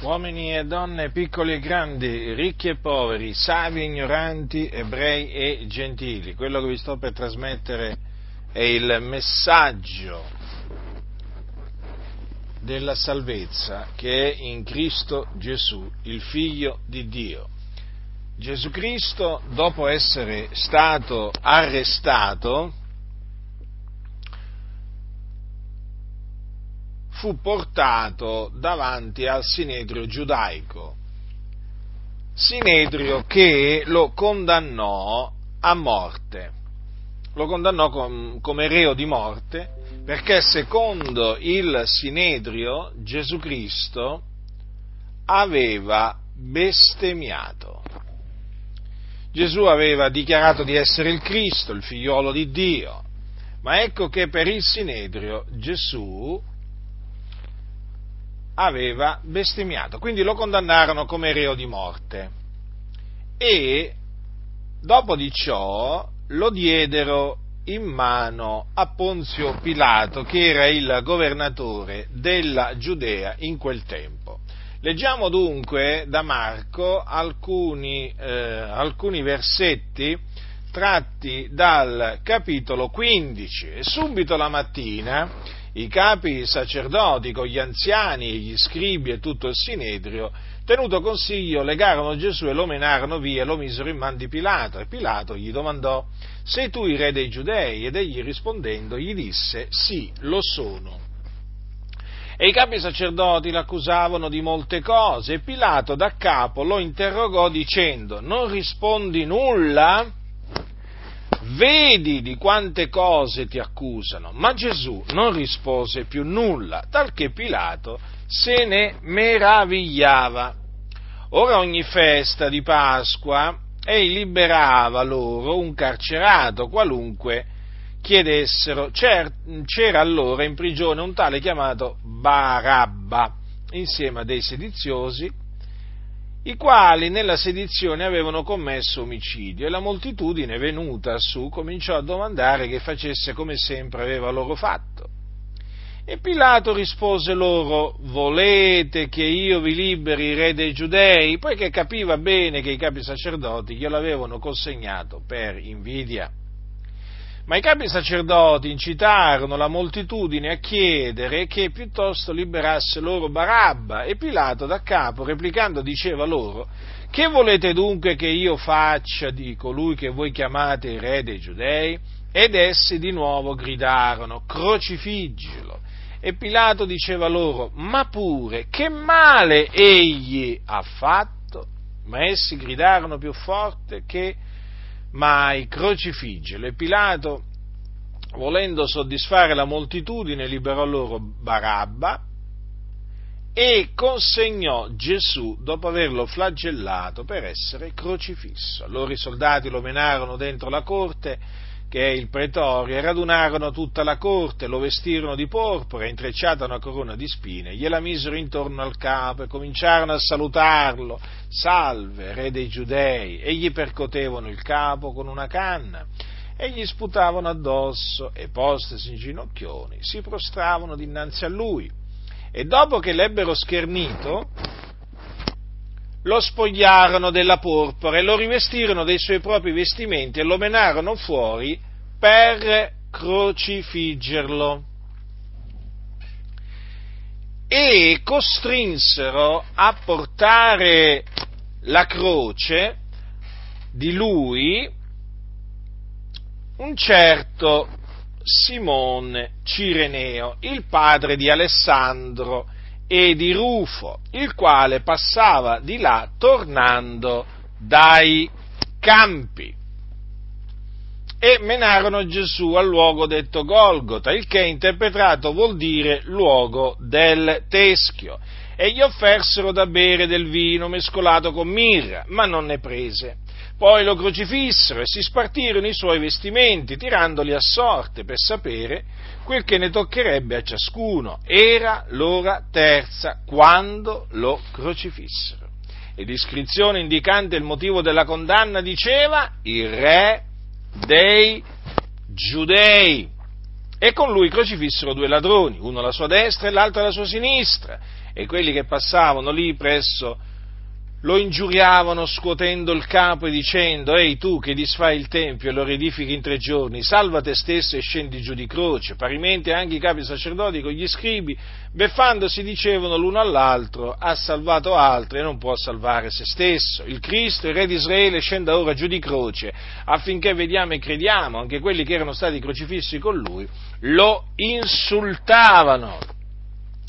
uomini e donne, piccoli e grandi, ricchi e poveri, savi e ignoranti, ebrei e gentili. Quello che vi sto per trasmettere è il messaggio della salvezza che è in Cristo Gesù, il Figlio di Dio. Gesù Cristo, dopo essere stato arrestato, fu portato davanti al Sinedrio giudaico, Sinedrio che lo condannò a morte, lo condannò com, come reo di morte perché secondo il Sinedrio Gesù Cristo aveva bestemmiato. Gesù aveva dichiarato di essere il Cristo, il figliolo di Dio, ma ecco che per il Sinedrio Gesù aveva bestemmiato, quindi lo condannarono come reo di morte e dopo di ciò lo diedero in mano a Ponzio Pilato, che era il governatore della Giudea in quel tempo. Leggiamo dunque da Marco alcuni, eh, alcuni versetti tratti dal capitolo 15 e subito la mattina i capi sacerdoti con gli anziani, gli scribi e tutto il sinedrio, tenuto consiglio, legarono Gesù e lo menarono via e lo misero in man di Pilato. E Pilato gli domandò, sei tu il re dei giudei? Ed egli rispondendo gli disse, sì, lo sono. E i capi sacerdoti l'accusavano di molte cose e Pilato da capo lo interrogò dicendo, non rispondi nulla? Vedi di quante cose ti accusano. Ma Gesù non rispose più nulla, talché Pilato se ne meravigliava. Ora ogni festa di Pasqua ei liberava loro un carcerato qualunque chiedessero. C'era allora in prigione un tale chiamato Barabba, insieme a dei sediziosi i quali nella sedizione avevano commesso omicidio e la moltitudine venuta su cominciò a domandare che facesse come sempre aveva loro fatto. E Pilato rispose loro, volete che io vi liberi re dei giudei? Poiché capiva bene che i capi sacerdoti glielo avevano consegnato per invidia. Ma i capi sacerdoti incitarono la moltitudine a chiedere che piuttosto liberasse loro Barabba e Pilato da capo, replicando, diceva loro, che volete dunque che io faccia di colui che voi chiamate il re dei giudei? Ed essi di nuovo gridarono, crocifiggilo. E Pilato diceva loro, ma pure, che male egli ha fatto? Ma essi gridarono più forte che mai crocifiggelo. E Pilato, volendo soddisfare la moltitudine, liberò loro Barabba e consegnò Gesù dopo averlo flagellato per essere crocifisso. Allora i soldati lo menarono dentro la corte che è il pretorio, e radunarono tutta la corte, lo vestirono di porpora, intrecciata una corona di spine, gliela misero intorno al capo e cominciarono a salutarlo, salve, re dei giudei, e gli percotevano il capo con una canna, e gli sputavano addosso, e postesi in ginocchioni, si prostravano dinanzi a lui, e dopo che l'ebbero schernito, lo spogliarono della porpora e lo rivestirono dei suoi propri vestimenti e lo menarono fuori per crocifiggerlo. E costrinsero a portare la croce di lui un certo Simone Cireneo, il padre di Alessandro e di Rufo, il quale passava di là tornando dai campi. E menarono Gesù al luogo detto Golgota, il che interpretato vuol dire luogo del teschio, e gli offersero da bere del vino mescolato con mirra, ma non ne prese. Poi lo crocifissero e si spartirono i suoi vestimenti, tirandoli a sorte per sapere quel che ne toccherebbe a ciascuno. Era l'ora terza quando lo crocifissero. E l'iscrizione indicante il motivo della condanna diceva il re dei giudei. E con lui crocifissero due ladroni, uno alla sua destra e l'altro alla sua sinistra e quelli che passavano lì presso lo ingiuriavano scuotendo il capo e dicendo, ehi tu che disfai il Tempio e lo riedifichi in tre giorni, salva te stesso e scendi giù di croce. Parimenti anche i capi sacerdoti con gli scribi, beffandosi, dicevano l'uno all'altro, ha salvato altri e non può salvare se stesso. Il Cristo, il Re di Israele, scenda ora giù di croce, affinché vediamo e crediamo, anche quelli che erano stati crocifissi con lui, lo insultavano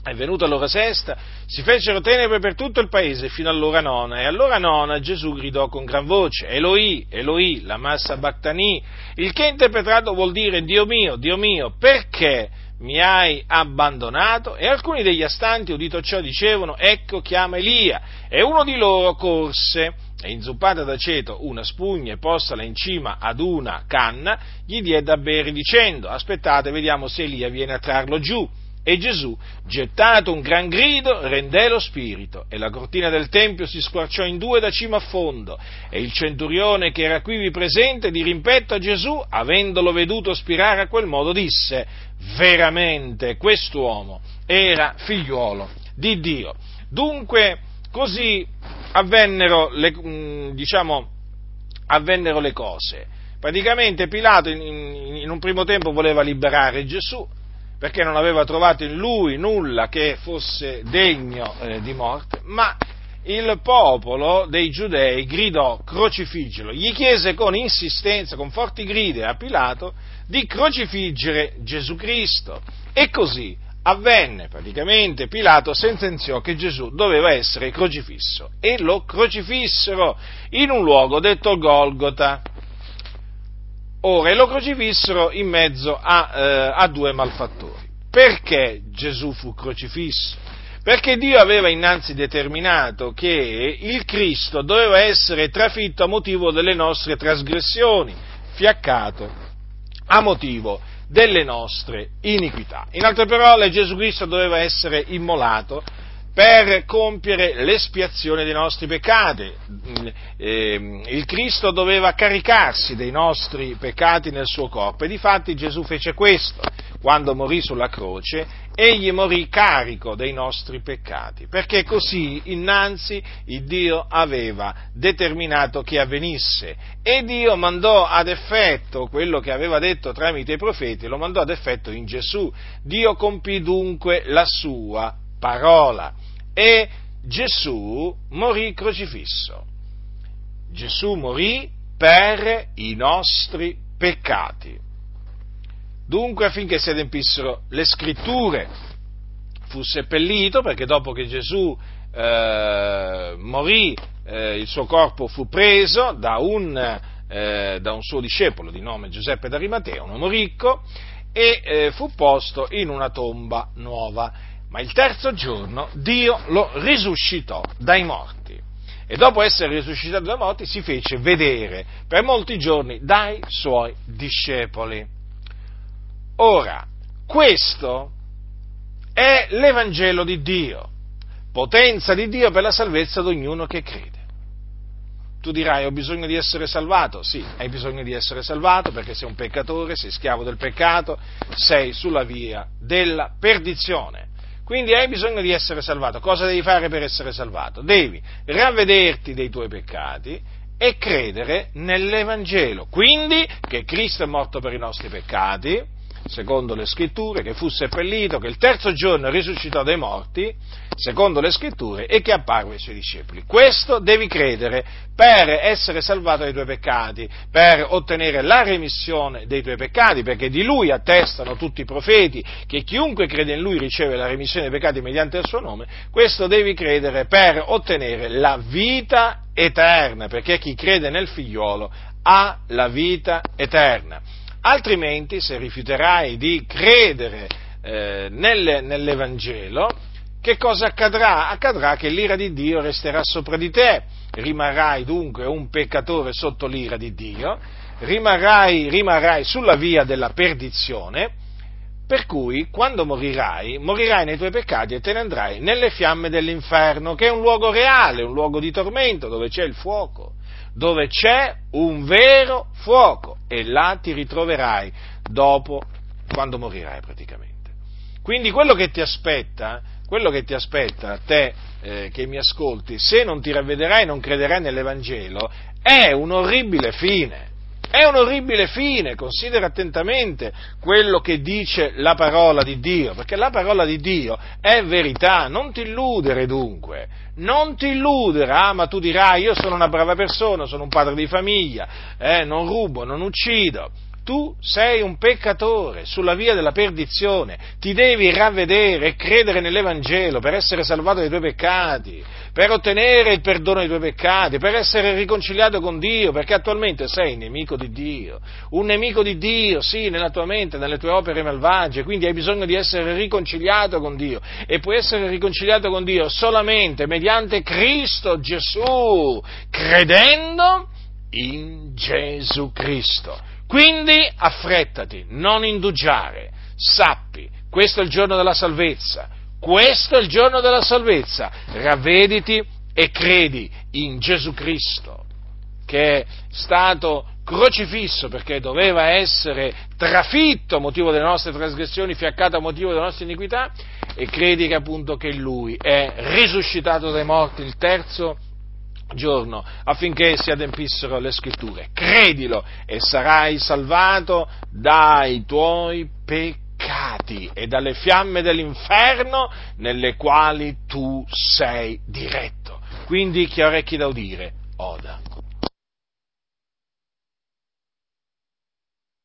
è venuta l'ora sesta, si fecero tenebre per tutto il paese fino all'ora nona, e all'ora nona Gesù gridò con gran voce, Eloi, Eloi, la massa Bactani, il che interpretato vuol dire Dio mio, Dio mio, perché mi hai abbandonato? E alcuni degli astanti, udito ciò, dicevano, ecco chiama Elia, e uno di loro corse, e inzuppata d'aceto una spugna e postala in cima ad una canna, gli diede da bere dicendo, aspettate, vediamo se Elia viene a trarlo giù. E Gesù, gettato un gran grido, rendè lo spirito, e la cortina del Tempio si squarciò in due da cima a fondo, e il centurione che era qui presente di rimpetto a Gesù, avendolo veduto spirare a quel modo, disse, veramente quest'uomo era figliuolo di Dio. Dunque, così avvennero le, mm, diciamo, avvennero le cose. Praticamente Pilato in, in, in un primo tempo voleva liberare Gesù, perché non aveva trovato in lui nulla che fosse degno eh, di morte, ma il popolo dei giudei gridò crocifiggelo, gli chiese con insistenza, con forti gride a Pilato di crocifiggere Gesù Cristo. E così avvenne. Praticamente Pilato sentenziò che Gesù doveva essere crocifisso e lo crocifissero in un luogo detto Golgota Ora, e lo crocifissero in mezzo a, eh, a due malfattori. Perché Gesù fu crocifisso? Perché Dio aveva innanzi determinato che il Cristo doveva essere trafitto a motivo delle nostre trasgressioni, fiaccato a motivo delle nostre iniquità. In altre parole, Gesù Cristo doveva essere immolato per compiere l'espiazione dei nostri peccati. Mm, ehm, il Cristo doveva caricarsi dei nostri peccati nel suo corpo e difatti Gesù fece questo. Quando morì sulla croce, egli morì carico dei nostri peccati, perché così innanzi il Dio aveva determinato che avvenisse e Dio mandò ad effetto quello che aveva detto tramite i profeti, lo mandò ad effetto in Gesù. Dio compì dunque la sua parola e Gesù morì crocifisso. Gesù morì per i nostri peccati. Dunque affinché si adempissero le scritture, fu seppellito perché dopo che Gesù eh, morì eh, il suo corpo fu preso da un, eh, da un, suo discepolo di nome Giuseppe d'Arimatea, un uomo ricco, e eh, fu posto in una tomba nuova ma il terzo giorno Dio lo risuscitò dai morti. E dopo essere risuscitato dai morti si fece vedere per molti giorni dai suoi discepoli. Ora, questo è l'Evangelo di Dio, potenza di Dio per la salvezza di ognuno che crede. Tu dirai, ho bisogno di essere salvato? Sì, hai bisogno di essere salvato perché sei un peccatore, sei schiavo del peccato, sei sulla via della perdizione. Quindi hai bisogno di essere salvato. Cosa devi fare per essere salvato? Devi ravvederti dei tuoi peccati e credere nell'Evangelo. Quindi che Cristo è morto per i nostri peccati, secondo le scritture, che fu seppellito, che il terzo giorno risuscitò dai morti, secondo le scritture, e che apparve ai suoi discepoli. Questo devi credere per essere salvato dai tuoi peccati, per ottenere la remissione dei tuoi peccati, perché di lui attestano tutti i profeti che chiunque crede in lui riceve la remissione dei peccati mediante il suo nome, questo devi credere per ottenere la vita eterna, perché chi crede nel figliolo ha la vita eterna altrimenti se rifiuterai di credere eh, nel, nell'Evangelo, che cosa accadrà? Accadrà che l'ira di Dio resterà sopra di te, rimarrai dunque un peccatore sotto l'ira di Dio, rimarrai, rimarrai sulla via della perdizione, per cui quando morirai, morirai nei tuoi peccati e te ne andrai nelle fiamme dell'inferno, che è un luogo reale, un luogo di tormento dove c'è il fuoco dove c'è un vero fuoco e là ti ritroverai dopo, quando morirai praticamente. Quindi quello che ti aspetta quello che ti aspetta a te eh, che mi ascolti, se non ti ravvederai e non crederai nell'Evangelo, è un orribile fine. È un orribile fine, considera attentamente quello che dice la parola di Dio, perché la parola di Dio è verità, non ti illudere dunque, non ti illudere, ah ma tu dirai io sono una brava persona, sono un padre di famiglia, eh, non rubo, non uccido, tu sei un peccatore sulla via della perdizione, ti devi ravvedere e credere nell'Evangelo per essere salvato dai tuoi peccati, per ottenere il perdono dei tuoi peccati, per essere riconciliato con Dio, perché attualmente sei nemico di Dio, un nemico di Dio, sì, nella tua mente, nelle tue opere malvagie, quindi hai bisogno di essere riconciliato con Dio. E puoi essere riconciliato con Dio solamente mediante Cristo Gesù, credendo in Gesù Cristo. Quindi affrettati, non indugiare, sappi, questo è il giorno della salvezza, questo è il giorno della salvezza, ravvediti e credi in Gesù Cristo, che è stato crocifisso perché doveva essere trafitto a motivo delle nostre trasgressioni, fiaccato a motivo delle nostre iniquità, e credi che appunto che Lui è risuscitato dai morti il terzo giorno affinché si adempissero le scritture. Credilo e sarai salvato dai tuoi peccati e dalle fiamme dell'inferno nelle quali tu sei diretto. Quindi chi ha orecchi da udire, oda.